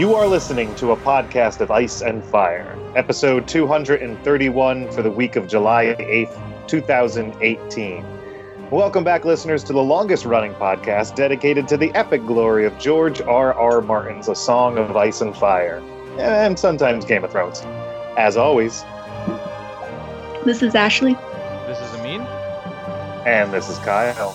You are listening to a podcast of Ice and Fire, episode 231 for the week of July 8th, 2018. Welcome back, listeners, to the longest running podcast dedicated to the epic glory of George R. R. Martin's A Song of Ice and Fire, and sometimes Game of Thrones. As always, This is Ashley. This is Amin. and this is Kyle.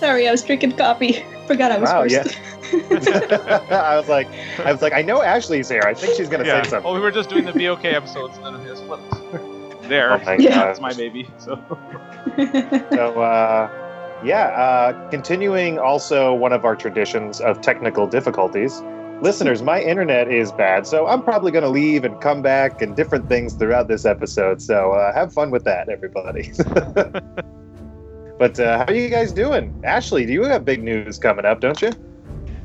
Sorry, I was drinking coffee. Forgot I was Wow, first. I was like, I was like, I know Ashley's here. I think she's gonna Yeah. say something. Oh, we were just doing the BOK episodes and then it just flipped. there. Oh my Yeah. God. That's my baby. So So, uh, yeah, uh, continuing also one of our traditions of technical difficulties. Listeners, my internet is bad, so I'm probably going to leave and come back and different things throughout this episode. So uh, have fun with that, everybody. but uh, how are you guys doing? Ashley, do you have big news coming up, don't you?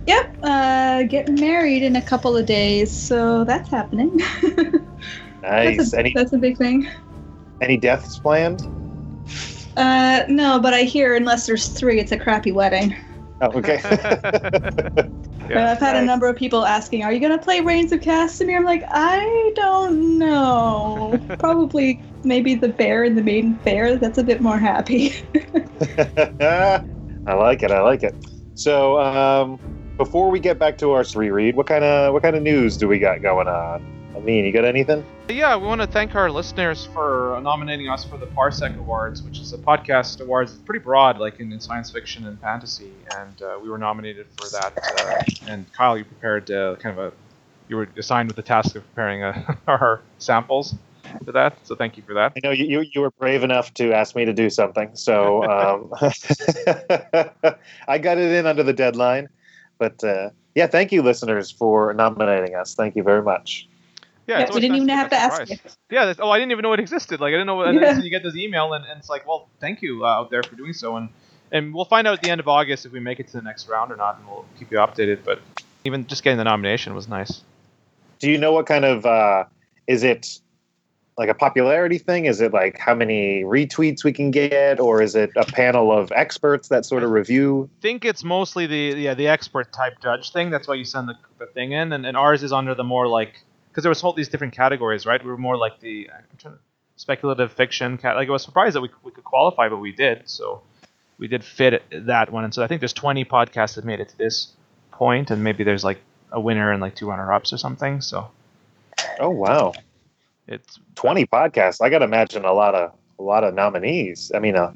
Yep, uh, getting married in a couple of days, so that's happening. Nice. That's a, Any that's a big thing. any deaths planned? Uh, no, but I hear unless there's three, it's a crappy wedding. Oh, okay. Yeah, Uh, I've had a number of people asking, "Are you gonna play Rains of Castamere?" I'm like, I don't know. Probably, maybe the bear and the maiden fair. That's a bit more happy. I like it. I like it. So, um, before we get back to our reread, what kind of what kind of news do we got going on? I mean, you got anything? yeah, we want to thank our listeners for nominating us for the Parsec Awards, which is a podcast awards. It's pretty broad, like in, in science fiction and fantasy, and uh, we were nominated for that. Uh, and Kyle, you prepared uh, kind of a you were assigned with the task of preparing uh our samples for that. So thank you for that. I know you, you you were brave enough to ask me to do something, so um, I got it in under the deadline. But uh, yeah, thank you, listeners, for nominating us. Thank you very much. Yeah, Yeah, we didn't even have to ask you. Yeah. That's, oh, I didn't even know it existed. Like I didn't know. And Yeah. then you get this email, and, and it's like, well, thank you uh, out there for doing so, and and we'll find out at the end of August if we make it to the next round or not, and we'll keep you updated. But even just getting the nomination was nice. Do you know what kind of uh, is it? Like a popularity thing? Is it like how many retweets we can get, or is it a panel of experts that sort of review? I think it's mostly the yeah the expert type judge thing. That's why you send the, the thing in, and, and ours is under the more like because there was all these different categories, right? We were more like the to, speculative fiction. Cat, like I was surprised that we we could qualify, but we did. So we did fit that one, and so I think there's 20 podcasts that made it to this point, and maybe there's like a winner and like two runner ups or something. So Oh wow, it's twenty podcasts. I got to imagine a lot of a lot of nominees. I mean, uh,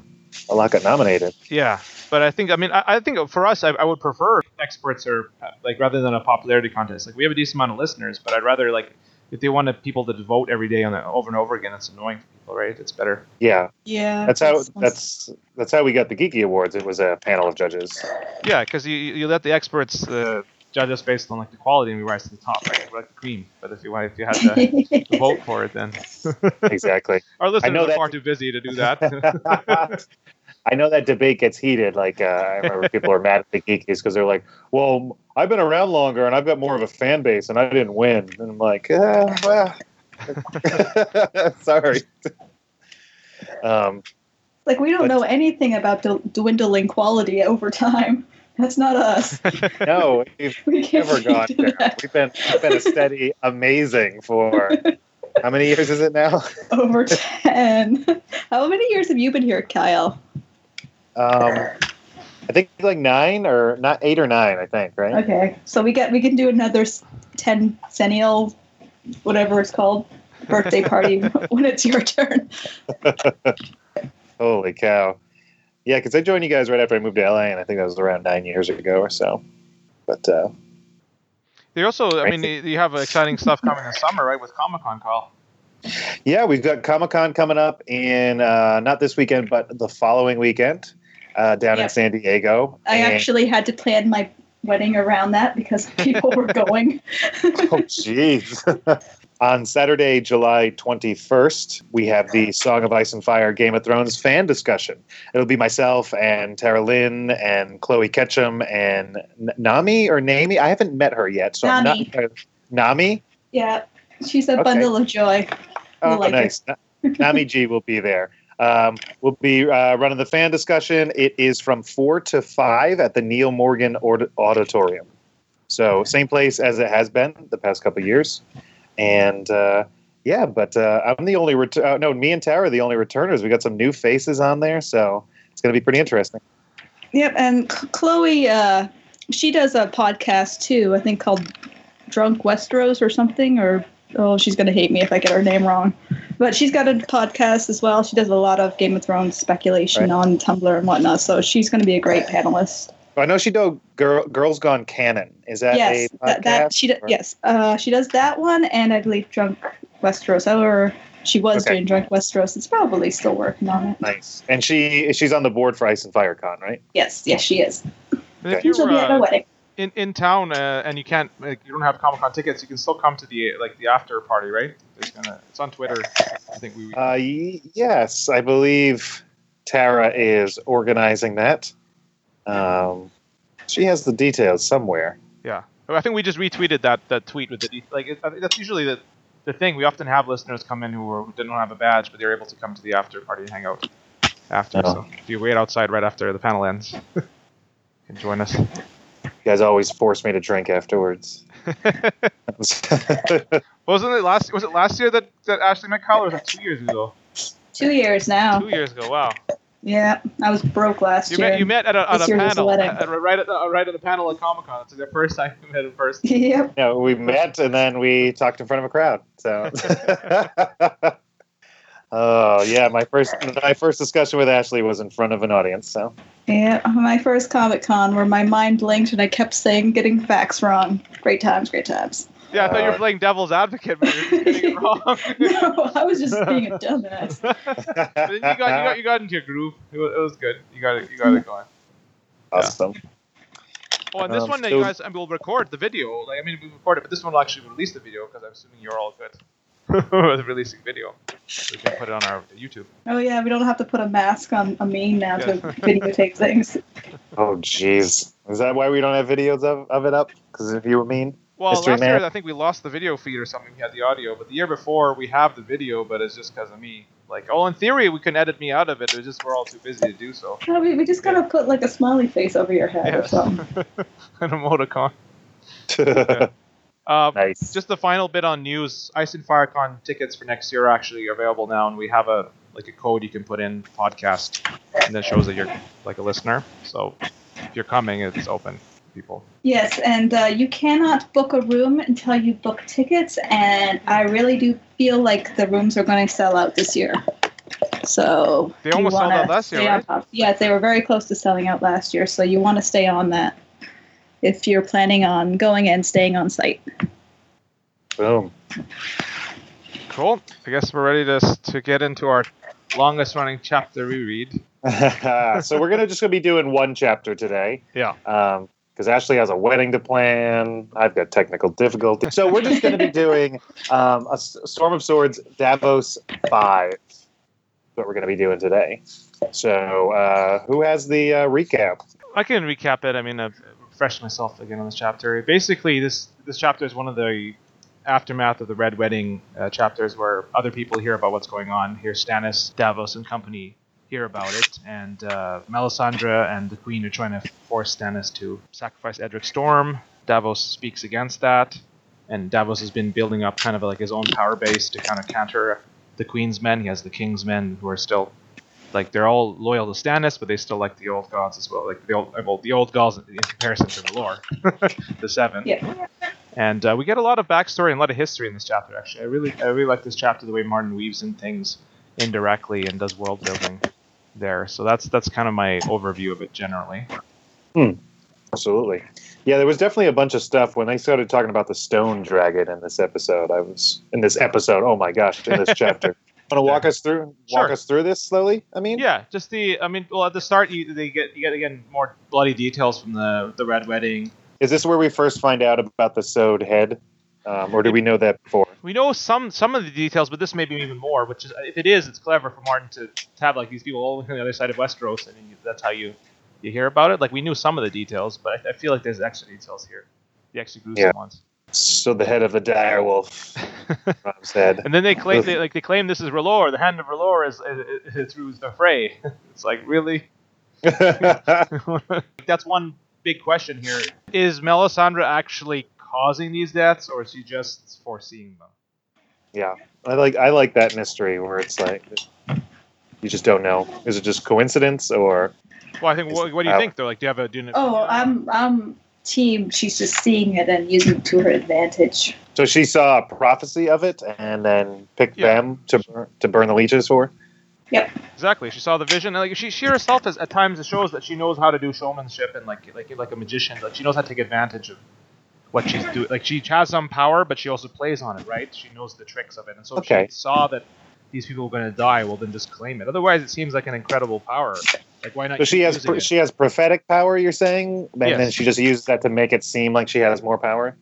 a lot got nominated. Yeah, but I think I mean I, I think for us I, I would prefer experts or uh, like rather than a popularity contest. Like we have a decent amount of listeners, but I'd rather like if they wanted people to vote every day on it over and over again, it's annoying for people, right? It's better. Yeah, Yeah. that's how that's- that's that's how we got the Geekie Awards. It was a panel of judges. Yeah, because you you let the experts uh, judge us based on like the quality, and we rise to the top, right? We're like the cream. But if you want, if you had to, to vote for it, then Exactly. our listeners know are that- far too busy to do that. I know that debate gets heated. Like uh, I remember people are mad at the Geekies because they're like, "Well, I've been around longer and I've got more of a fan base, and I didn't win." And I'm like, eh, "Well, sorry." Um, like we don't But- know anything about d- dwindling quality over time. That's not us. no, we've We never gone there. that. We've been we've been a steady, amazing for how many years is it now? over ten. How many years have you been here, Kyle? Um, I think like nine or not eight or nine. I think right. Okay, so we get we can do another ten centennial, whatever it's called, birthday party when it's your turn. Holy cow! Yeah, because I joined you guys right after I moved to LA, and I think that was around nine years ago or so. But uh, They also, I I mean, you you have exciting stuff coming this summer, right? With Comic Con, Carl. yeah, we've got Comic Con coming up in uh, not this weekend, but the following weekend uh, down in San Diego. I And- actually had to plan my wedding around that because people were going. Oh, jeez. On Saturday, July 21st, we have the Song of Ice and Fire Game of Thrones fan discussion. It'll be myself and Tara Lynn and Chloe Ketchum and N- Nami or Nami. I haven't met her yet. So I'm Nami. not. Nami? yeah, she's a Okay. bundle of joy. Oh, like nice. Nami G will be there. Um, we'll be uh, running the fan discussion. It is from 4 to 5 at the Neil Morgan Aud- Auditorium. So same place as it has been the past couple years, and uh, yeah, but uh, I'm the only ret- uh, no, me and Tara are the only returners. We got some new faces on there, so it's going to be pretty interesting. Yep, and Ch- Chloe, uh, she does a podcast too. I think called Drunk Westeros or something. Or oh, she's gonna hate me if I get her name wrong. But she's got a podcast as well. She does a lot of Game of Thrones speculation Right. on Tumblr and whatnot. So she's gonna be a great panelist. I know she do Girl, Girls Gone Canon. Is that yes, a podcast? that, that she does. Yes, uh, she does that one, and I believe Drunk Westeros. Or she was Okay. doing Drunk Westeros. It's probably still working on it. Nice. And she she's on the board for Ice and Fire Con, right? Yes, yes, she is. And if you're She'll be at my uh, wedding. in in town uh, and you can't like, you don't have Comic Con tickets, you can still come to the like the after party, right? There's gonna it's on Twitter. I think we Uh, y- yes, I believe Tara is organizing that. Um, she has the details somewhere. yeah. I think we just retweeted that that tweet with the de- like it, I that's usually the the thing. We often have listeners come in who, are, who didn't have a badge, but they're able to come to the after party and hang out after. Oh. So if you wait outside right after the panel ends, you can join us. You guys always force me to drink afterwards. Wasn't it last? Was it last year that, that Ashley met Kyle, or was it two years ago? Two years now. Two years ago. Wow. Yeah, I was broke last You year. met you met at a, at This a year was the panel wedding. at, right at the, uh, right at the panel at Comic Con. It's like the first time you met in person. yep. yeah, we met and then we talked in front of a crowd. So. Oh yeah, my first my first discussion with Ashley was in front of an audience. So Yeah, my first Comic Con where my mind blinked and I kept saying getting facts wrong. Great times, great times. Yeah, I thought you were playing devil's advocate, but you're getting it wrong. No, I was just being a dumbass. But then you got you got you got into your groove. It was, it was good. You got it you got it going. awesome. Oh, and this Um, one, so- you guys, I mean, we'll record the video. Like, I mean, we record it, but this one will actually release the video because I'm assuming you're all good with releasing video. So we can put it on our YouTube. Oh yeah, we don't have to put a mask on a meme now to videotape things. Oh jeez, is that why we don't have videos of, of it up? Because if you were mean, Well, Mystery last year I think we lost the video feed or something. We had the audio, but the year before we have the video, but it's just because of me. Like, oh, in theory we can edit me out of it. It was just we're all too busy to do so. No, we, we just gotta put like a smiley face over your head or Yeah. something. An emoticon. Uh, nice. just the final bit on news. Ice and FireCon tickets for next year are actually available now, and we have a like a code you can put in podcast, and then shows that you're like a listener. So if you're coming, it's open, people. Yes, and uh, you cannot book a room until you book tickets, and I really do feel like the rooms are going to sell out this year. So They almost sold out last year, right? top. Yeah, they were very close to selling out last year, so you want to stay on that if you're planning on going and staying on site. Boom. Cool. I guess we're ready to to get into our longest running chapter reread. so we're gonna just gonna be doing one chapter today. Yeah. Um, because Ashley has a wedding to plan. I've got technical difficulties. So we're just going to be doing um, a S- Storm of Swords Davos 5. What we're going to be doing today. So uh, who has the uh, recap? I can recap it. I mean, I've refreshed myself again on this chapter. Basically, this this chapter is one of the aftermath of the Red Wedding uh, chapters, where other people hear about what's going on. Here, Stannis, Davos, and company hear about it, and uh, Melisandre and the Queen are trying to force Stannis to sacrifice Edric Storm. Davos speaks against that, and Davos has been building up kind of like his own power base to kind of counter the Queen's men. He has the King's men who are still like they're all loyal to Stannis, but they still like the old gods as well. Like the old, well, the old gods in comparison to the lore, the seven. Yeah. And uh, we get a lot of backstory and a lot of history in this chapter. Actually, I really, I really like this chapter the way Martin weaves in things indirectly and does world building there. So that's that's kind of my overview of it generally. Absolutely. Yeah, there was definitely a bunch of stuff when they started talking about the stone dragon in this episode. I was in this episode. Oh my gosh, in this chapter. Want to walk us through walk Sure. us through this slowly? I mean, Yeah, just the. I mean, well, at the start, you they get you get again more bloody details from the the Red Wedding. is this where we first find out about the sewed head, um, or do we know that before? We know some some of the details, but this may be even more. Which is, if it is, it's clever for Martin to, to have like these people all on the other side of Westeros, and you, that's how you you hear about it. Like we knew some of the details, but I, I feel like there's extra details here, the extra gruesome Yeah. ones. So the head of the dire wolf, Robb's head. and then they claim they, like they claim this is R'hllor. The hand of R'hllor is, is, is through the fray. it's like really. that's one big question here: Is Melisandre actually causing these deaths, or is she just foreseeing them? Yeah, I like I like that mystery where it's like you just don't know. Is it just coincidence or? Well, I think. What, what do you uh, think, though? Like, do you have a? Do you Oh, I'm I'm team. She's just seeing it and using it to her advantage. So she saw a prophecy of it and then picked Yeah. them to bur- to burn the leeches for. Yep. Exactly. She saw the vision. And, like she, she herself has at times it shows that she knows how to do showmanship and like like like a magician. Like she knows how to take advantage of what she's doing. Like she has some power, but she also plays on it, right? She knows the tricks of it. And so if Okay. she saw that these people were going to die, well then just claim it. Otherwise, it seems like an incredible power. Like why not? So she has pr- she has prophetic power. You're saying, and Yes. then she just uses that to make it seem like she has more power.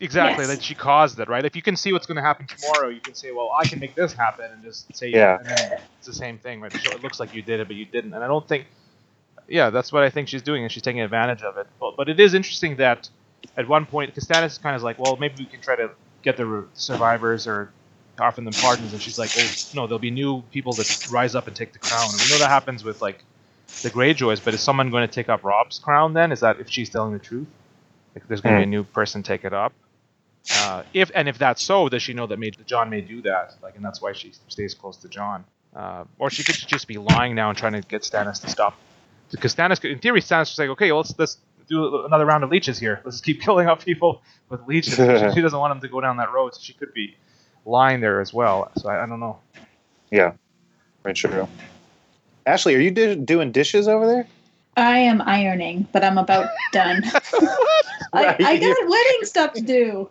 Exactly. Yes. That she caused it, right? If you can see what's going to happen tomorrow, you can say, "Well, I can make this happen," and just say, Yeah. And then it's the same thing, right? So it looks like you did it, but you didn't. And I don't think, yeah, that's what I think she's doing, and she's taking advantage of it. But, but it is interesting that at one point, because Stannis is kind of like, "Well, maybe we can try to get the survivors or offer them pardons," and she's like, "Oh, no, there'll be new people that rise up and take the crown." And we know that happens with like the Greyjoys, but is someone going to take up Robb's crown then? Is that if she's telling the truth? Like, there's going to be a new person take it up. Uh, if and if that's so, does she know that may, Jon may do that? Like, and that's why she stays close to Jon. Uh, or she could just be lying now and trying to get Stannis to stop. Because Stannis, could, in theory, Stannis would like, "Okay, well, let's let's do another round of leeches here. Let's keep killing off people with leeches." she, she doesn't want him to go down that road, so she could be lying there as well. So I, I don't know. Yeah, very true. Ashley, are you di- doing dishes over there? I am ironing, but I'm about done. I, Right, I you're- got wedding stuff to do.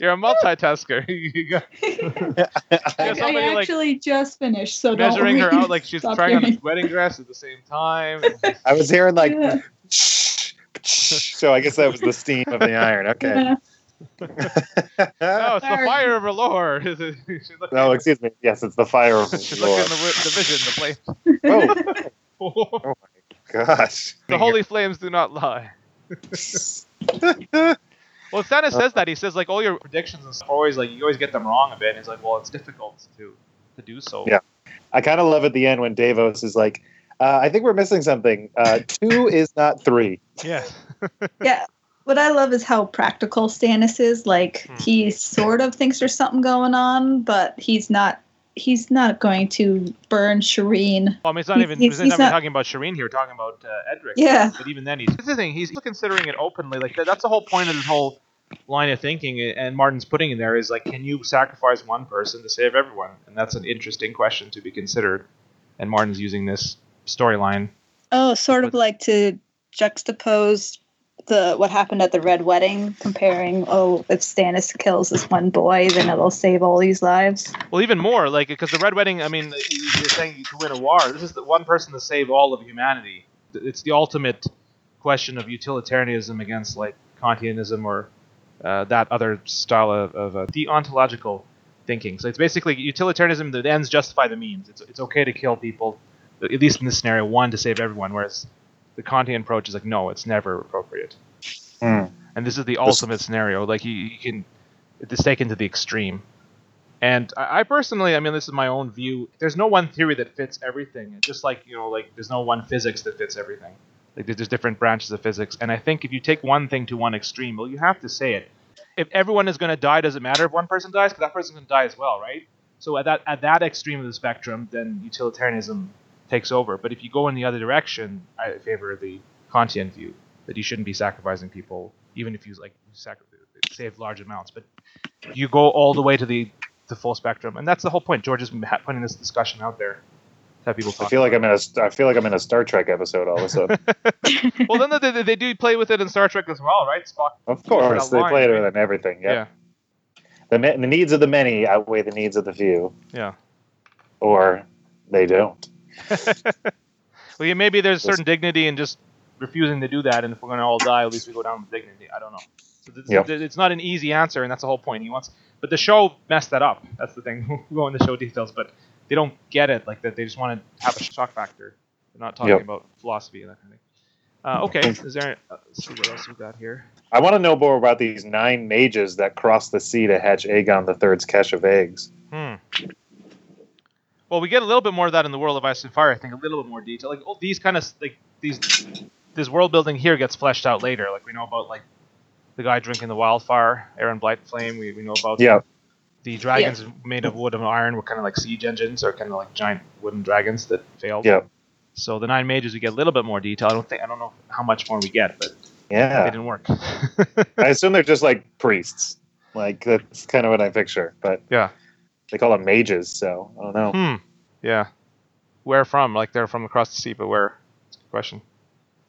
You're a multitasker. you got I, somebody, I like, actually just finished, so don't measuring her out like she's trying on a wedding dress at the same time. I was hearing like, Yeah. So I guess that was the steam of the iron. Okay. Yeah. No, it's the fire of R'hllor. She's looking no, excuse me. Yes, it's the fire of She's looking Lord. at the, wi- the vision, the Oh, oh flame. Oh gosh. the holy flames do not lie. Well, Stannis says that he says like all your predictions and stuff are always like you always get them wrong a bit. And he's like, well, it's difficult to to do so. Yeah. I kind of love at the end when Davos is like, uh, I think we're missing something. Uh, two is not three. Yeah. yeah. What I love is how practical Stannis is. Like Hmm. he sort of thinks there's something going on, but he's not. He's not going to burn Shireen. Well, I mean, it's not He's- even he's- he's, not he's even not- talking about Shireen here. We're talking about uh, Edric. Yeah. But even then, he's this is the thing. He's considering it openly. Like that's the whole point of this whole line of thinking. And Martin's putting in there is like, can you sacrifice one person to save everyone? And that's an interesting question to be considered. And Martin's using this storyline. Oh, sort of like to juxtapose the what happened at the Red Wedding, comparing oh, if Stannis kills this one boy, then it'll save all these lives. Well, even more, like because the Red Wedding. I mean, you're saying to win a war. This is the one person to save all of humanity. It's the ultimate question of utilitarianism against like Kantianism or uh, that other style of, of uh, deontological thinking. So it's basically utilitarianism. The ends justify the means. It's it's okay to kill people, at least in this scenario, one to save everyone. Whereas the Kantian approach is like, no, it's never appropriate. Hmm. And this is the ultimate scenario. Like you, you can, it's taken to the extreme. And I, I personally, I mean, this is my own view. There's no one theory that fits everything. It's Just like you know, like there's no one physics that fits everything. Like there's different branches of physics. And I think if you take one thing to one extreme, well, you have to say it. If everyone is going to die, does it matter if one person dies? Because that person's going to die as well, right? So at that at that extreme of the spectrum, then utilitarianism takes over. But if you go in the other direction, I favor the Kantian view that you shouldn't be sacrificing people, even if you like sacri- save large amounts. But you go all the way to the the full spectrum, and that's the whole point. George is putting this discussion out there. to Have people talk. I feel like about I'm in a. I feel like I'm in a Star Trek episode all of a sudden. well, then they, they, they do play with it in Star Trek as well, right? Spock. of course, they line, play it right? with everything. Yeah. Yeah. The, the needs of the many outweigh the needs of the few, Yeah. or they don't. Well, yeah, maybe there's a certain dignity in just refusing to do that, and if we're going to all die, at least we go down with dignity. I don't know. So Yep. it's not an easy answer, and that's the whole point. He wants, but the show messed that up. That's the thing. we'll go into show details, but they don't get it like that. They just want to have a shock factor. They're not talking Yep. about philosophy and that kind of thing. Uh, okay, is there? Uh, let's see what else we got here. I want to know more about these nine mages that crossed the sea to hatch Aegon the Third's cache of eggs. Hmm. Well, we get a little bit more of that in the world of Ice and Fire. I think a little bit more detail. Like all these kind of like these this world building here gets fleshed out later. Like we know about like the guy drinking the wildfire, Aerion Brightflame. We, we know about Yeah. the dragons made of wood and iron were kind of like siege engines or kind of like giant wooden dragons that failed. Yeah. So the nine mages we get a little bit more detail. I don't think I don't know how much more we get, but yeah, they didn't work. I assume they're just like priests. Like that's kind of what I picture. But Yeah. They call them mages, so I don't know. hmm. Yeah. Where from? Like they're from across the sea, but where? That's a good question.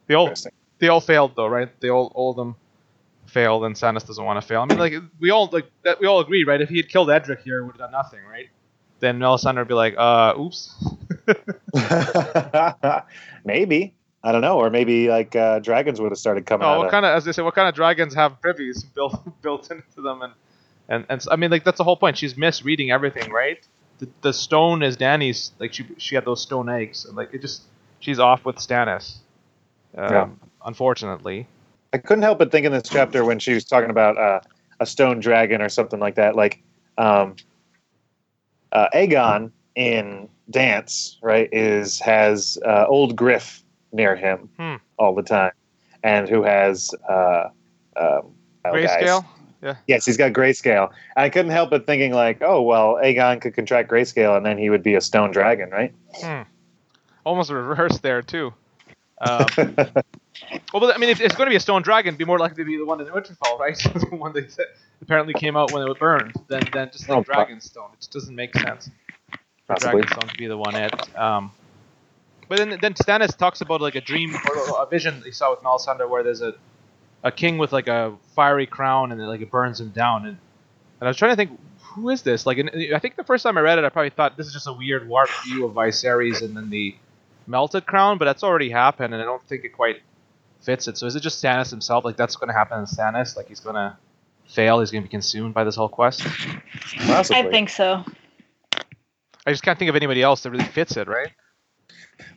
They all they all failed though, right? They all all of them failed, and Stannis doesn't want to fail. I mean, like we all like that. We all agree, right? If he had killed Edric here, he would have done nothing, right? Then Melisandre would be like, uh, oops. maybe I don't know, or maybe like uh, dragons would have started coming Oh, out. what kind of, as they say, what kind of dragons have privies built built into them, and and and I mean, like that's the whole point. She's misreading everything, right? The, the stone is Danny's. Like she she had those stone eggs, and like it just she's off with Stannis. Um, Yeah. Unfortunately. I couldn't help but think in this chapter when she was talking about uh, a stone dragon or something like that, like um, uh, Aegon in Dance, right, is has uh, old Griff near him Hmm. all the time, and who has uh, um, oh, guys. Grayscale. Yes, he's got grayscale. And I couldn't help but thinking like, oh well, Aegon could contract grayscale, and then he would be a stone dragon, right? Hmm. Almost reverse there too. Um, well, but I mean, if it's going to be a stone dragon, it'd be more likely to be the one in the Winterfell, right? the one that apparently came out when it was burned, than than just the Oh, pro- dragon stone. It just doesn't make sense. Possibly. dragon stone to be the one it. Um, but then then Stannis talks about like a dream or a vision that he saw with Melisandre, where there's a a king with like a fiery crown, and then like it burns him down. And and I was trying to think, who is this? Like, and I think the first time I read it, I probably thought this is just a weird warped view of Viserys and then the melted crown, but that's already happened, and I don't think it quite fits it. So is it just Stannis himself? Like that's going to happen to Stannis? Like he's going to fail? He's going to be consumed by this whole quest? Possibly. I think so. I just can't think of anybody else that really fits it, right?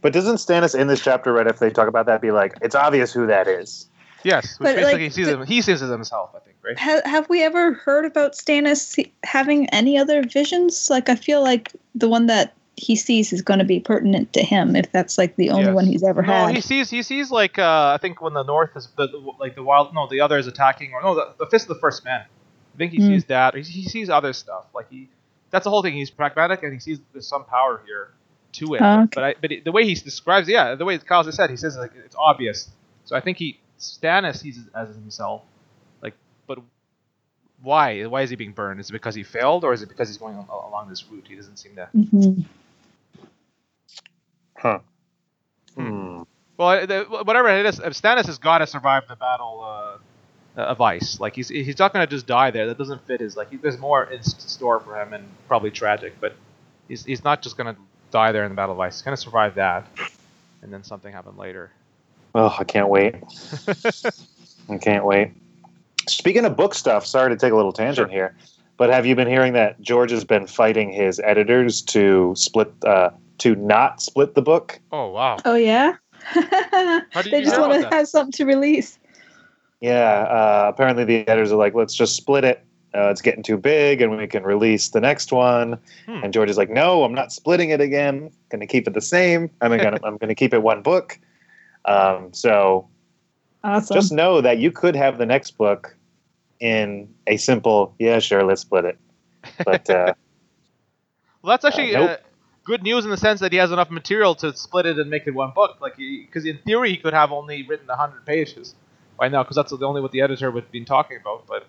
But doesn't Stannis in this chapter, right, if they talk about that, be like, it's obvious who that is? Yes, which But, basically like, he sees him. He sees it himself, I think, right? Ha- have we ever heard about Stannis having any other visions? Like, I feel like the one that he sees is going to be pertinent to him if that's like the only Yes. one he's ever No, had. he sees he sees like uh, I think when the North is the, like the wild no the other is attacking or no the, the fist of the first man. I think he Hmm. sees that. He, he sees other stuff like he that's the whole thing. He's pragmatic and he sees there's some power here to it. Oh, okay. But I, but it, the way he describes yeah the way Kyle just said he says like it's obvious. So I think he Stannis sees it as himself. Like but why why is he being burned? Is it because he failed or is it because he's going along this route? He doesn't seem to. Mhm. Huh. Hmm. Well, the, whatever it is, Stannis has got to survive the battle uh, of ice. Like he's he's not going to just die there. That doesn't fit his like. He, there's more in store for him and probably tragic, but he's he's not just going to die there in the battle of ice. He's going to survive that, and then something happen later. Oh, I can't wait. I can't wait. Speaking of book stuff, sorry to take a little tangent Sure. here, but have you been hearing that George has been fighting his editors to split, uh, to not split the book? oh wow! Oh yeah. How did they you just want to have something to release. Yeah, uh, apparently the editors are like, let's just split it. Uh, it's getting too big, and we can release the next one. Hmm. And George is like, no, I'm not splitting it again. Going to keep it the same. I'm going to I'm going to keep it one book. Um, so Awesome. just know that you could have the next book in a simple, yeah, sure, let's split it. But uh, Well, that's actually Uh, nope. uh, good news in the sense that he has enough material to split it and make it one book. Like, because in theory he could have only written hundred pages by now, because that's the only what the editor would have been talking about. But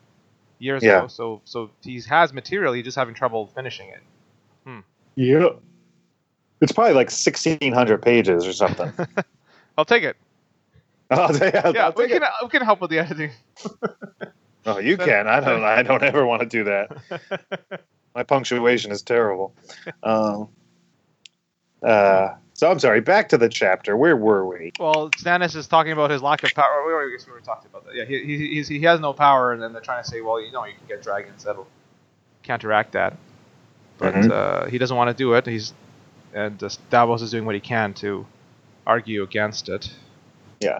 years Yeah. ago, so so he has material. He's just having trouble finishing it. yeah, it's probably like 1,600 pages or something. I'll take it. I'll take, I'll, Yeah, I'll we can it. we can help with the editing. Oh, you can. I don't. I don't ever want to do that. My punctuation is terrible. Um, uh, so I'm sorry. Back to the chapter. Where were we? well, Stannis is talking about his lack of power. We already, we were talking about that. Yeah, he, he, he's, he has no power, and then they're trying to say, well, you know, you can get dragons that'll counteract that. But Mhm. uh, he doesn't want to do it. He's and uh, Davos is doing what he can to argue against it. Yeah.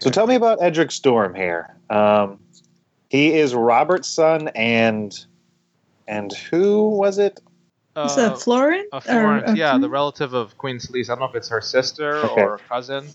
So tell me about Edric Storm here. Um, he is Robert's son, and and who was it? Is that Florent? Uh, Florence, or yeah, the relative of Queen Selyse. I don't know if it's her sister Okay. or cousin,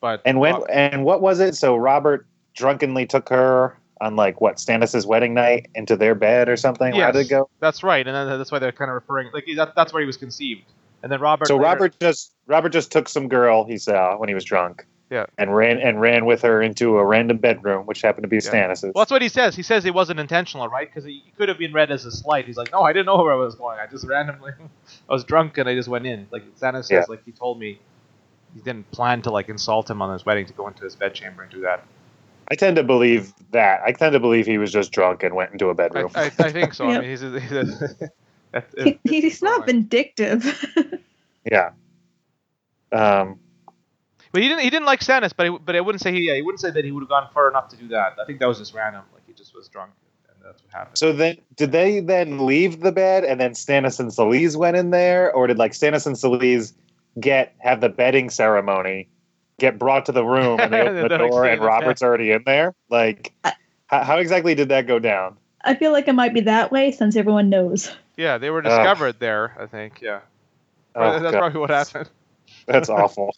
But And when Rob- and what was it? So Robert drunkenly took her on like what Stannis's wedding night into their bed or something. How did it go? that's right, and then that's why they're kind of referring like that, that's where he was conceived. And then Robert. So later- Robert just Robert just took some girl he saw when he was drunk. Yeah. And ran and ran with her into a random bedroom, which happened to be Yeah. Stannis's. Well, that's what he says. He says it wasn't intentional, right? Because it could have been read as a slight. He's like, no, I didn't know where I was going. I just randomly, I was drunk and I just went in. Like Stannis says, Yeah. like he told me, he didn't plan to like insult him on his wedding to go into his bedchamber and do that. I tend to believe that. I tend to believe he was just drunk and went into a bedroom. I, I think so. Yep. I mean, he's, a, he's a, that- He, he's not vindictive. yeah. Um. But he didn't. He didn't like Stannis. But he, but I wouldn't say he. Yeah, he wouldn't say that he would have gone far enough to do that. I think that was just random. Like he just was drunk, and that's what happened. So then, did they then leave the bed, and then Stannis and Selyse went in there, or did like Stannis and Selyse get have the bedding ceremony, get brought to the room, and they open the door, and the Robert's already in there? Like, I- how, how exactly did that go down? I feel like it might be that way since everyone knows. Yeah, they were Ugh. discovered there. I think. Yeah, Oh, that's God, probably what happened. that's awful.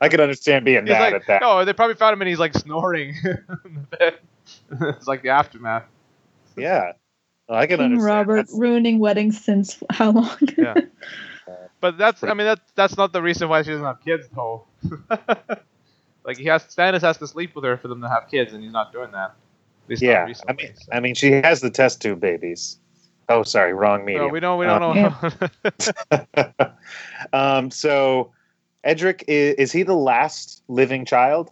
I could understand being He's mad like, at that. no, they probably found him and he's like snoring in the bed. it's like the aftermath. Yeah, Well, I can King understand. Robert That's- ruining weddings since how long? Yeah. But that's, I mean, that that's not the reason why she doesn't have kids, though. like he has, Stannis has to sleep with her for them to have kids, and he's not doing that. At least not yeah, I mean, so. I mean, she has the test tube babies. Oh, sorry, wrong medium. No, we don't, we don't Uh, know. um, so Edric is, is he the last living child?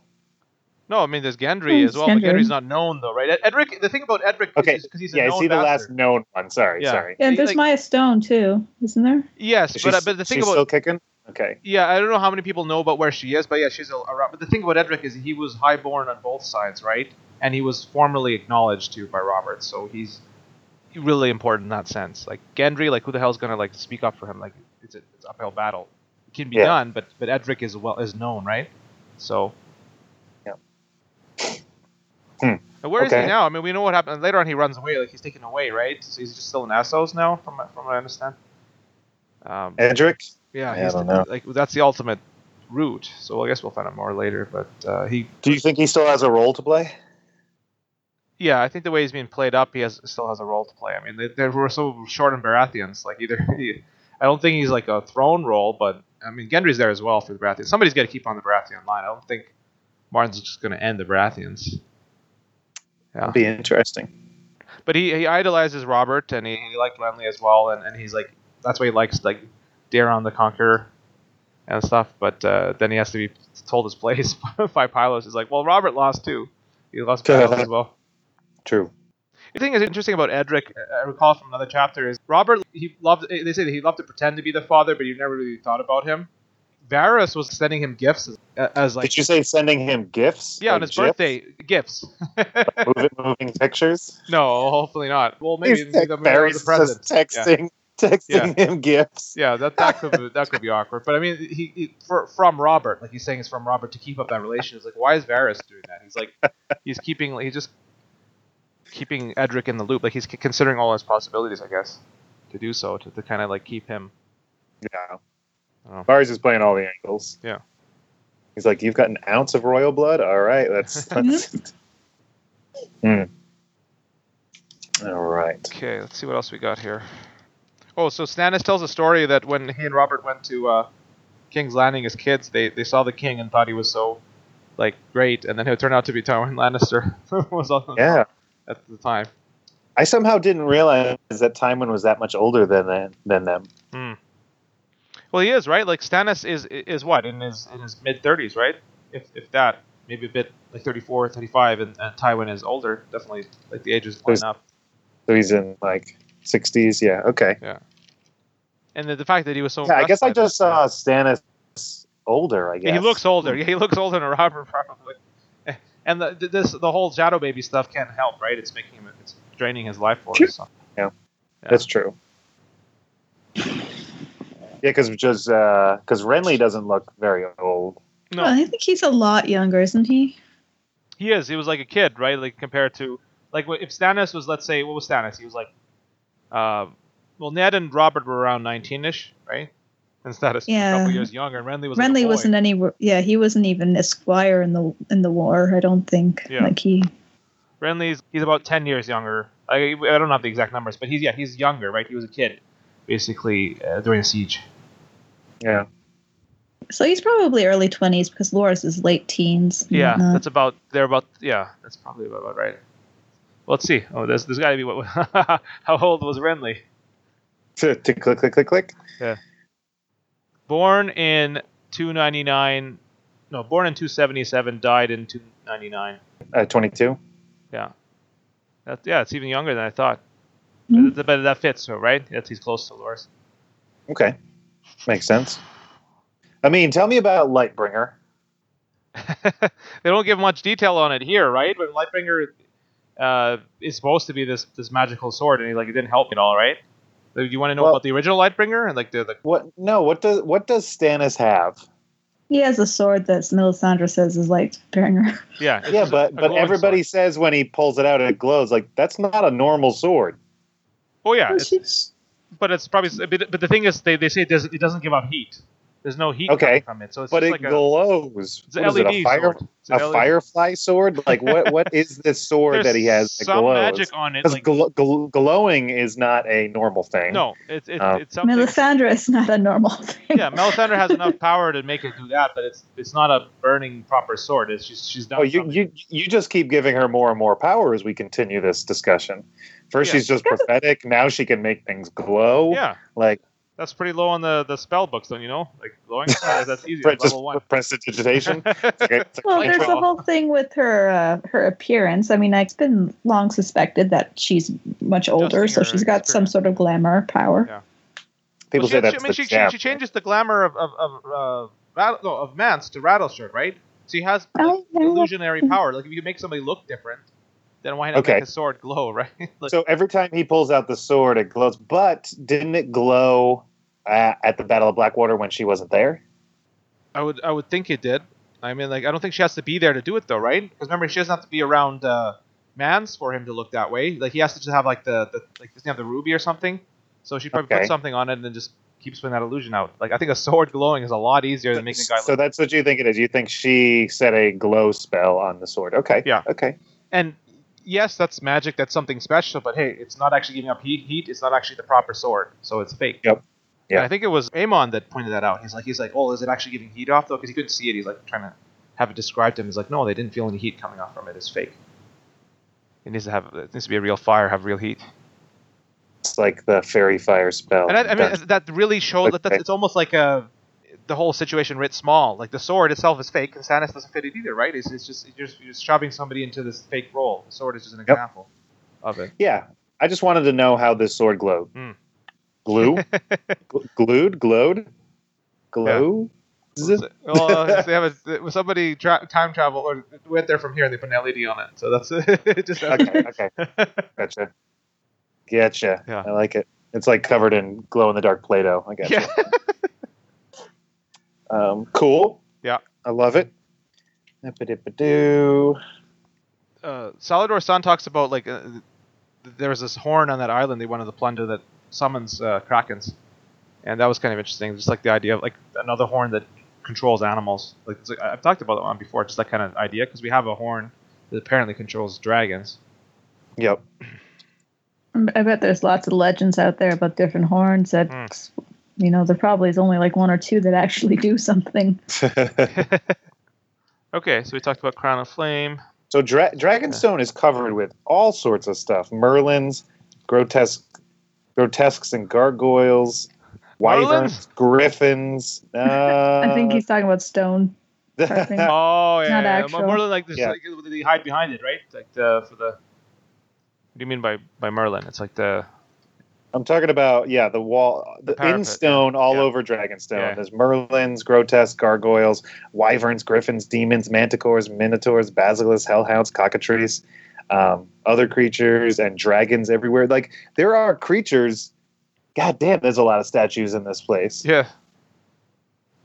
no, I mean, there's Gendry Hmm, as well. But Gendry's not known though, right? Edric, the thing about Edric, Okay, because he's a yeah, is he the last known one? Sorry, Yeah. sorry. Yeah, there's Like- Mya Stone too, isn't there? Yes, Is but she- uh, but the thing she's about still kicking. Okay, Yeah, I don't know how many people know about where she is, but yeah, she's a- around. But the thing about Edric is he was highborn on both sides, right? And he was formally acknowledged to by Robert, so he's really important in that sense. Like Gendry, like who the hell's gonna like speak up for him? Like it's a, it's uphill battle. It can be Yeah. done, but but Edric is well is known, right? So. Yeah. Hmm. And where is Okay. he now? I mean, we know what happened later on. He runs away, like he's taken away, right? So he's just still in Essos now, from from what I understand. Um, Edric. yeah, Yeah, I don't know. like that's the ultimate route. So I guess we'll find out more later. But uh, he, Do you think he still has a role to play? Yeah, I think the way he's being played up, he has still has a role to play. I mean, they, they were so short on Baratheons. Like either, he, I don't think he's like a throne role, but I mean, Gendry's there as well for the Baratheons. Somebody's got to keep on the Baratheon line. I don't think Martin's just going to end the Baratheons. Yeah. Be interesting. but he, he idolizes Robert and he, he liked Renly as well, and, and he's like that's why he likes like Daeron the Conqueror and stuff. But uh, then he has to be told his place by Pylos. He's like, well, Robert lost too. He lost Pylos as well. True. The thing that's interesting about Edric, I recall from another chapter, is Robert. He loved. Eh, they say that he loved to pretend to be the father, but you never really thought about him. Varys was sending him gifts as, as like Did you say sending him gifts? yeah on his gifs? birthday gifts. moving, moving pictures. no, hopefully not. Well, maybe He's the, text- the, Barry's the present. texting, texting him gifts. Yeah, that that could be, that could be awkward. But I mean, he, he for, from Robert, like he's saying, it's from Robert to keep up that relation. It's like, why is Varys doing that? He's like, he's keeping, he's just keeping Edric in the loop. Like he's considering all his possibilities, I guess, to do so to, to kind of like keep him. Yeah. Oh. Varys is playing all the angles. Yeah. He's like, you've got an ounce of royal blood. All right, let's. let's... Hmm. All right. Okay, let's see what else we got here. Oh, so Stannis tells a story that when he and Robert went to uh, King's Landing as kids, they, they saw the king and thought he was so like great, and then it turned out to be Tywin Lannister was on Yeah. At the time. I somehow didn't realize that Tywin was that much older than than, them. Hmm. Well, he is right. Like Stannis is is what in his in his mid thirties, right? If if that, maybe a bit like 34, 35, and, and Tywin is older. Definitely, like the ages line up. So he's in like 60s. Yeah. Okay. Yeah. And the, the fact that he was so. Yeah, I guess I just this, yeah. saw Stannis older. I guess Yeah, he looks older. Yeah, he looks older than Robert probably. And the this the whole shadow baby stuff can't help, right? It's making him it's draining his life force. Sure. So. That's true. Yeah, because just because Renly doesn't look very old. No, Well, I think he's a lot younger, isn't he? he is. He was like a kid, right? Like compared to like if Stannis was, let's say, what was Stannis? He was like, uh, well, Ned and Robert were around 19ish, right? Instead of a Yeah. couple years younger. And Renly was like a Renly boy. wasn't any. Yeah, he wasn't even a squire in the in the war. I don't think. Yeah. Like he. Renly's he's about ten years younger. I, I don't have the exact numbers, but he's yeah he's younger, right? He was a kid, basically uh, during the siege. Yeah. So he's probably early twenties because Loras is late teens. Yeah, whatnot. that's about they're about yeah that's probably about, about right. Well, let's see. Oh, there's there's got to be what? how old was Renly? Tick, click, click, click, click. Born in 299. No, born in 277, died in 299. Uh, 22. Yeah. That, yeah, it's even younger than I thought. Hmm. But, but that fits, so right? That's he's close to Loras. Okay. Makes sense. I mean, tell me about Lightbringer. they don't give much detail on it here, right? But Lightbringer uh, is supposed to be this this magical sword, and he like it didn't help at all, right? Do you want to know Well- about the original Lightbringer and like the, the What? No. What does what does Stannis have? He has a sword that Melisandre says is like Bringer. yeah yeah, just a- but a but everybody sword. says when he pulls it out, it glows. Like that's not a normal sword. oh yeah, oh, it's, but it's probably but, but the thing is they, they say it doesn't it doesn't give off heat. There's no heat Okay, coming from it, so it's But just it like a glows. it's an What is it, LED a fire sword. It's an a LED. firefly sword? Like what what is this sword There's that he has that some glows? magic on it. Because Like, gl- gl- glowing is not a normal thing. no, it's it's, Uh, it's something. Melisandre is not a normal thing. yeah, Melisandre has enough power to make it do that, but it's it's not a burning proper sword. It's she's she's done. Oh, you, something. you you just keep giving her more and more power as we continue this discussion. First, Yeah. she's just prophetic. Now she can make things glow. yeah, Like that's pretty low on the the spell books, don't you know? Like glowing. Yeah, that's easy. pre- That's just level one. prestidigitation. It's like a- it's Well, there's control. a whole thing with her uh, her appearance. I mean, it's been long suspected that she's much older, so she's got some sort of glamour power. Yeah. People Well, say she, that's she, I mean, the she, she, she changes the glamour of of of, uh, Rattle, no, of Mance to Rattleshirt, right? So he has like, Oh, yeah. illusionary power. Like if you can make somebody look different, then why not Okay. make a sword glow, right? like, So every time he pulls out the sword, it glows. But didn't it glow uh, at the Battle of Blackwater when she wasn't there? I would I would think it did. I mean, like I don't think she has to be there to do it though, right? Because remember, she doesn't have to be around uh, Mance for him to look that way. Like he has to just have like the, the like doesn't he have the ruby or something. So she probably Okay. put something on it and then just keeps putting that illusion out. Like I think a sword glowing is a lot easier than making a guy So look. that's what you think it is. You think she set a glow spell on the sword? Okay. Yeah. Okay. And yes, that's magic. That's something special. But hey, it's not actually giving up heat. Heat. It's not actually the proper sword. So it's fake. Yep. Yeah. And I think it was Aemon that pointed that out. He's like, he's like, oh, is it actually giving heat off though? Because he couldn't see it. He's like trying to have it described to him. He's like, no, they didn't feel any heat coming off from it. It's fake. It needs to have. It needs to be a real fire. Have real heat. It's like the fairy fire spell. And I, I mean, That's- that really shows that it's almost like a the whole situation writ small. Like the sword itself is fake, and Stannis doesn't fit it either, right? It's, it's just you're just, you're just shoving somebody into this fake role. The sword is just an Yep. example of it. yeah. I just wanted to know how this sword glowed. Hmm. Glue? Gl- glued? Glowed? Glow? well, uh, they have a, somebody tra- time travel or went there from here and they put an LED on it. So that's it. just Okay, okay. Gotcha. Getcha. Yeah. I like it. It's like covered in glow in the dark Play Doh. I gotcha. yeah. Um, cool. Yeah. I love it. Dip-a-dip-a-doo. uh, Salladhor Saan talks about like uh, there was this horn on that island they wanted to plunder that summons uh, krakens, and that was kind of interesting. Just like the idea of like another horn that controls animals. Like, it's like I've talked about that one before, just that kind of idea because we have a horn that apparently controls dragons. Yep. I bet there's lots of legends out there about different horns that, Hmm. you know, there probably is only like one or two that actually do something. Okay, so we talked about Crown of Flame. so Dra- Dragonstone is covered with all sorts of stuff: merlins, grotesque, grotesques and gargoyles, wyverns, griffins. Uh, I think he's talking about stone. Oh yeah, Not yeah, yeah. actual. More like this, Yeah. like, they hide behind it, right? Like the for the. What do you mean by by Merlin? It's like the I'm talking about yeah, the wall, the, parapet, in stone, all yeah. over Dragonstone. Yeah. There's merlins, grotesque gargoyles, wyverns, griffins, demons, manticores, minotaurs, basilisks, hellhounds, cockatrices, um, other creatures, and dragons everywhere. Like there are creatures. God damn, there's a lot of statues in this place. yeah.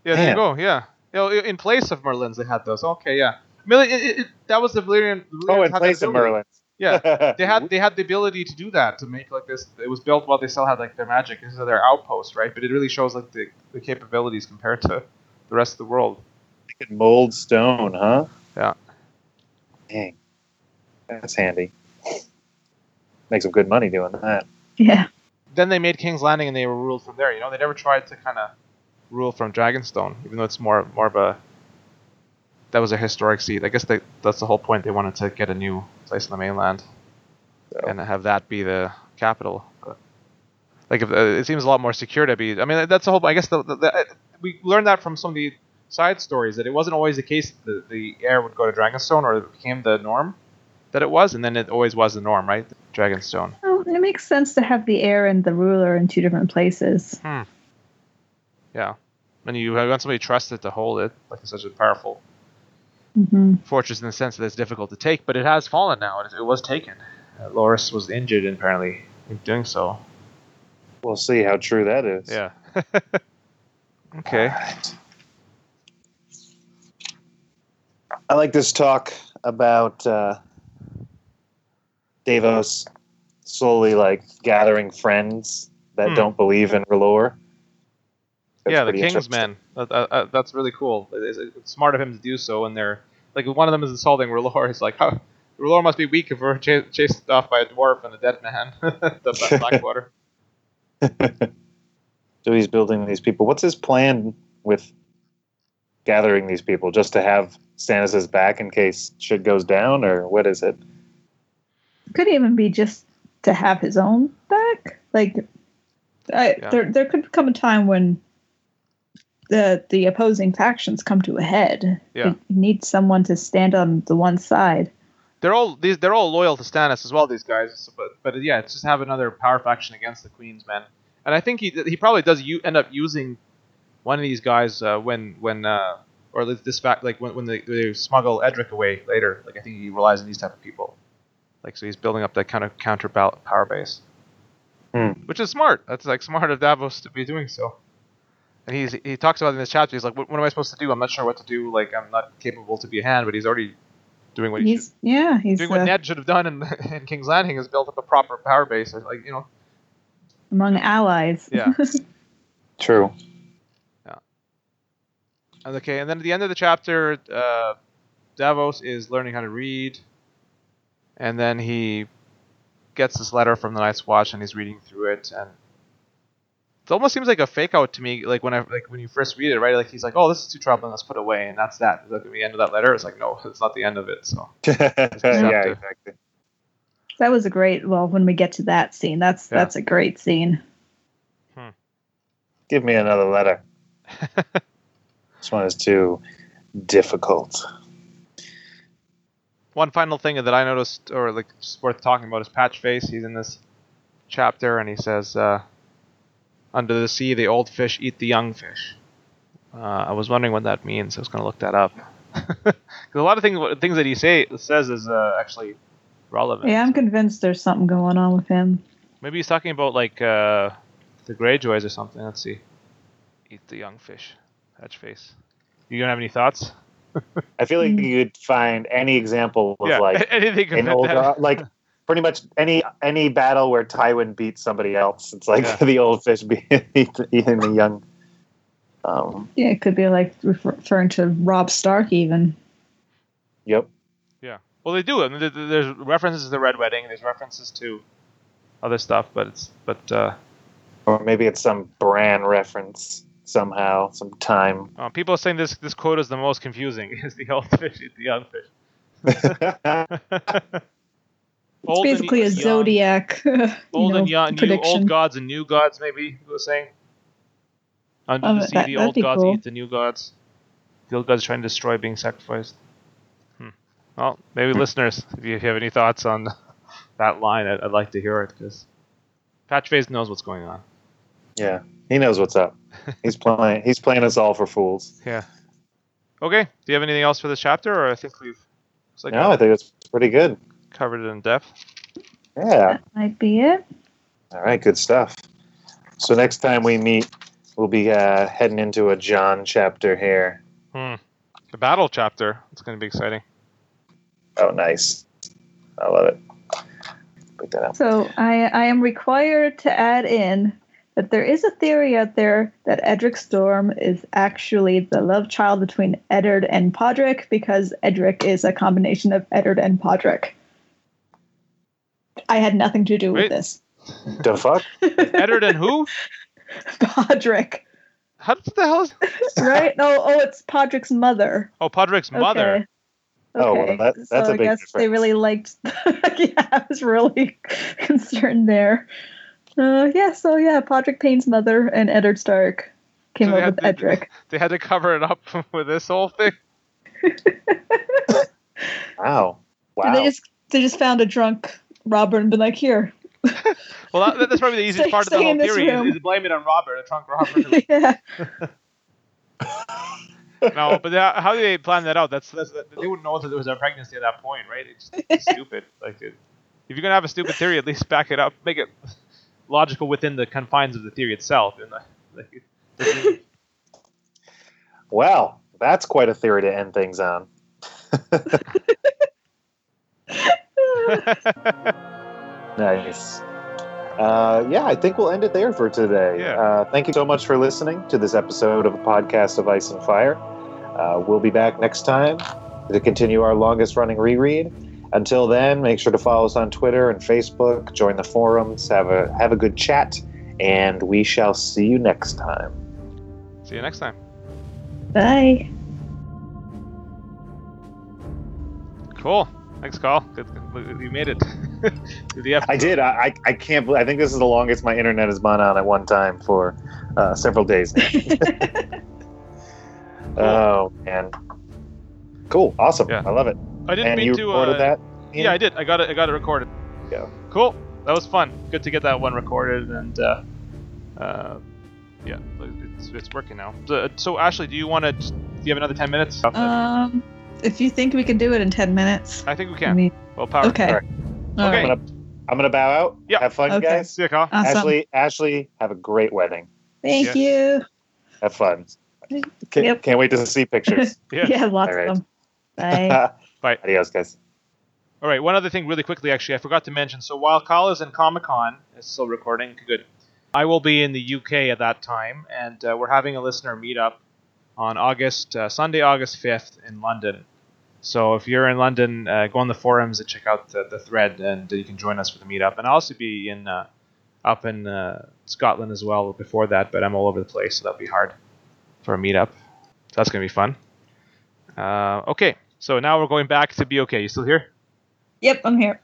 Yeah, there you go. Yeah, you know, in place of Merlins, they had those. Okay, yeah. Really, it, it, that was the Valyrian. Oh, in place of merlins. Yeah, they had they had the ability to do that to make like this. It was built while they still had like their magic. This is their outpost, right? But it really shows like the, the capabilities compared to the rest of the world. They could mold stone, huh? Yeah. Dang. That's handy. Make some good money doing that. Yeah. Then they made King's Landing and they were ruled from there. You know, they never tried to kind of rule from Dragonstone, even though it's more more of a that was a historic seat. I guess they, that's the whole point. They wanted to get a new place on the mainland So, and have that be the capital. But, like, if, uh, it seems a lot more secure to be. I mean, that's the whole. I guess the, the, the, we learned that from some of the side stories that it wasn't always the case that the, the heir would go to Dragonstone or it became the norm that it was, and then it always was the norm, right? Dragonstone. Well, it makes sense to have the heir and the ruler in two different places. Yeah, and you want somebody trusted to hold it, like such a powerful hmm fortress in the sense that it's difficult to take, but it has fallen now. It, it was taken. Uh, Loras was injured apparently in doing so. we'll see how true that is. Yeah. okay. Alright. I like this talk about uh, Davos slowly like gathering friends that Hmm. don't believe in R'hllor. That's yeah, the King's men. That, that's really cool. It's, it's smart of him to do so, and they're like one of them is insulting R'hllor. He's like, "How R'hllor must be weak if we're ch- chased off by a dwarf and a dead man." the Blackwater. So he's building these people. What's his plan with gathering these people? Just to have Stannis' back in case shit goes down, or what is it? Could even be just to have his own back. Like, I, Yeah. there there could come a time when the the opposing factions come to a head. Yeah. You need someone to stand on the one side. They're all these. They're all loyal to Stannis as well. These guys, but but yeah, it's just have another power faction against the Queen's men. And I think he he probably does u- end up using one of these guys uh, when when uh, or this- this fact like when when they, they smuggle Edric away later. Like I think he relies on these type of people. Like so, he's building up that kind of counter power base, Hmm. which is smart. That's like smart of Davos to be doing so. And he's he talks about it in this chapter. He's like, what, what am I supposed to do? I'm not sure what to do. Like I'm not capable to be a hand, but he's already doing what he should He's yeah, he's doing what uh, Ned should have done in, in King's Landing is built up a proper power base. Like you know, among allies. yeah. True. And okay, and then at the end of the chapter, uh, Davos is learning how to read, and then he gets this letter from the Night's Watch, and he's reading through it, and it almost seems like a fake out to me. Like when I like when you first read it, right? Like he's like, "Oh, this is too troubling. Let's put it away," and that's that. Is that the end of that letter? It's like, no, it's not the end of it. So yeah, deceptive. exactly. That was a great. Well, when we get to that scene, that's Yeah. that's a great scene. Hmm. Give me another letter. This one is too difficult. One final thing that I noticed, or like worth talking about, is Patch Face. He's in this chapter, and he says, uh, "Under the sea, the old fish eat the young fish." Uh, I was wondering what that means. I was going to look that up because a lot of things things that he say says is uh, actually relevant. Yeah, I'm convinced there's something going on with him. Maybe he's talking about like uh, the Greyjoys or something. Let's see. Eat the young fish. Patch Face. You don't have any thoughts? I feel like Mm. you could find any example of yeah, like anything an about old that. like pretty much any any battle where Tywin beats somebody else. It's like Yeah. the old fish being eating the young. Um, Yeah, it could be like referring to Robb Stark even. yep. Yeah. Well, they do. I mean, there- there- there's references to the Red Wedding. There's references to other stuff, but it's but uh, Or maybe it's some Bran reference somehow, some time. uh, people are saying this this quote is the most confusing. Is the old fish eat the young fish? It's Old and basically a young- zodiac. Old know, and young, new prediction. old gods and new gods. Maybe he was saying. Under Oh, the sea, that- the old gods cool. eat the new gods. The old gods trying to destroy being sacrificed. Hmm. Well, maybe listeners, if you, if you have any thoughts on that line, I'd, I'd like to hear it because Patchface knows what's going on. yeah, he knows what's up. He's playing. He's playing us all for fools. Yeah. Okay. Do you have anything else for this chapter, or I think we've looks like No, I think it's pretty good. covered it in depth. Yeah. That might be it. All right, good stuff. So next time we meet, we'll be uh, heading into a Jon chapter here. Hmm. The battle chapter. It's going to be exciting. Oh, nice. I love it. Put that out. So I, I am required to add in that there is a theory out there that Edric Storm is actually the love child between Eddard and Podrick because Edric is a combination of Eddard and Podrick. I had nothing to do Wait. with this. The fuck? Eddard and who? Podrick, How the hell is? right? No, oh, it's Podrick's mother. Oh, Podrick's mother. Okay. Oh, well, Okay. that- that's so a I big guess they really liked. yeah, I was really concerned there. Uh, yeah, so yeah, Podrick Payne's mother and Eddard Stark came So up with to- Edric. They had to cover it up with this whole thing. Wow. Wow. And they just they just found a drunk Robert and been like, here. Well, that, that's probably the easiest Stay- part of the stay whole in theory is, room. is blame it on Robert, a drunk Robert. yeah. no, but that, how do they plan that out? That's, that's they wouldn't know that there was a pregnancy at that point, right? It's, it's stupid. Like, it, if you're gonna have a stupid theory, at least back it up, make it logical within the confines of the theory itself. Like, Well, that's quite a theory to end things on. Nice. Uh, yeah, I think we'll end it there for today. Yeah. Uh, thank you so much for listening to this episode of a podcast of Ice and Fire. Uh, we'll be back next time to continue our longest running reread. Until then, make sure to follow us on Twitter and Facebook, join the forums, have a have a good chat, and we shall see you next time. See you next time. Bye. Cool. Thanks, Carl. Good, good- you made it. to the episode. I did. I, I, I can't believe. I think this is the longest my internet has been on at one time for uh, several days. oh man, cool, awesome. Yeah. I love it. I didn't and mean you to. recorded uh, that? Yeah, I did. I got it. I got it recorded. Yeah. Cool. That was fun. Good to get that one recorded, and uh, uh, yeah, it's, it's working now. So, so Ashley, do you want to? Do you have another ten minutes? um, if you think we can do it in ten minutes, I think we I can. mean, Well, power. okay. All right. All Okay. I'm gonna I'm gonna bow out. Yeah. Have fun, Okay. guys. See you, Carl. Awesome. Ashley, Ashley, have a great wedding. Thank you. Have fun. Can't, Yep. can't wait to see pictures. Yeah. Yeah, lots All right. of them. Bye. Bye. Adios, guys. All right. One other thing, really quickly, actually, I forgot to mention. So while Kyle is in Comic Con, it's still recording. Good. I will be in the UK at that time, and uh, we're having a listener meetup on August uh, Sunday, August fifth in London. So if you're in London, uh, go on the forums and check out the, the thread, and you can join us for the meetup. And I'll also be in uh, up in uh, Scotland as well before that, but I'm all over the place, so that'll be hard for a meetup. So that's gonna be fun. Uh, okay, so now we're going back to be okay. You still here? yep, I'm here.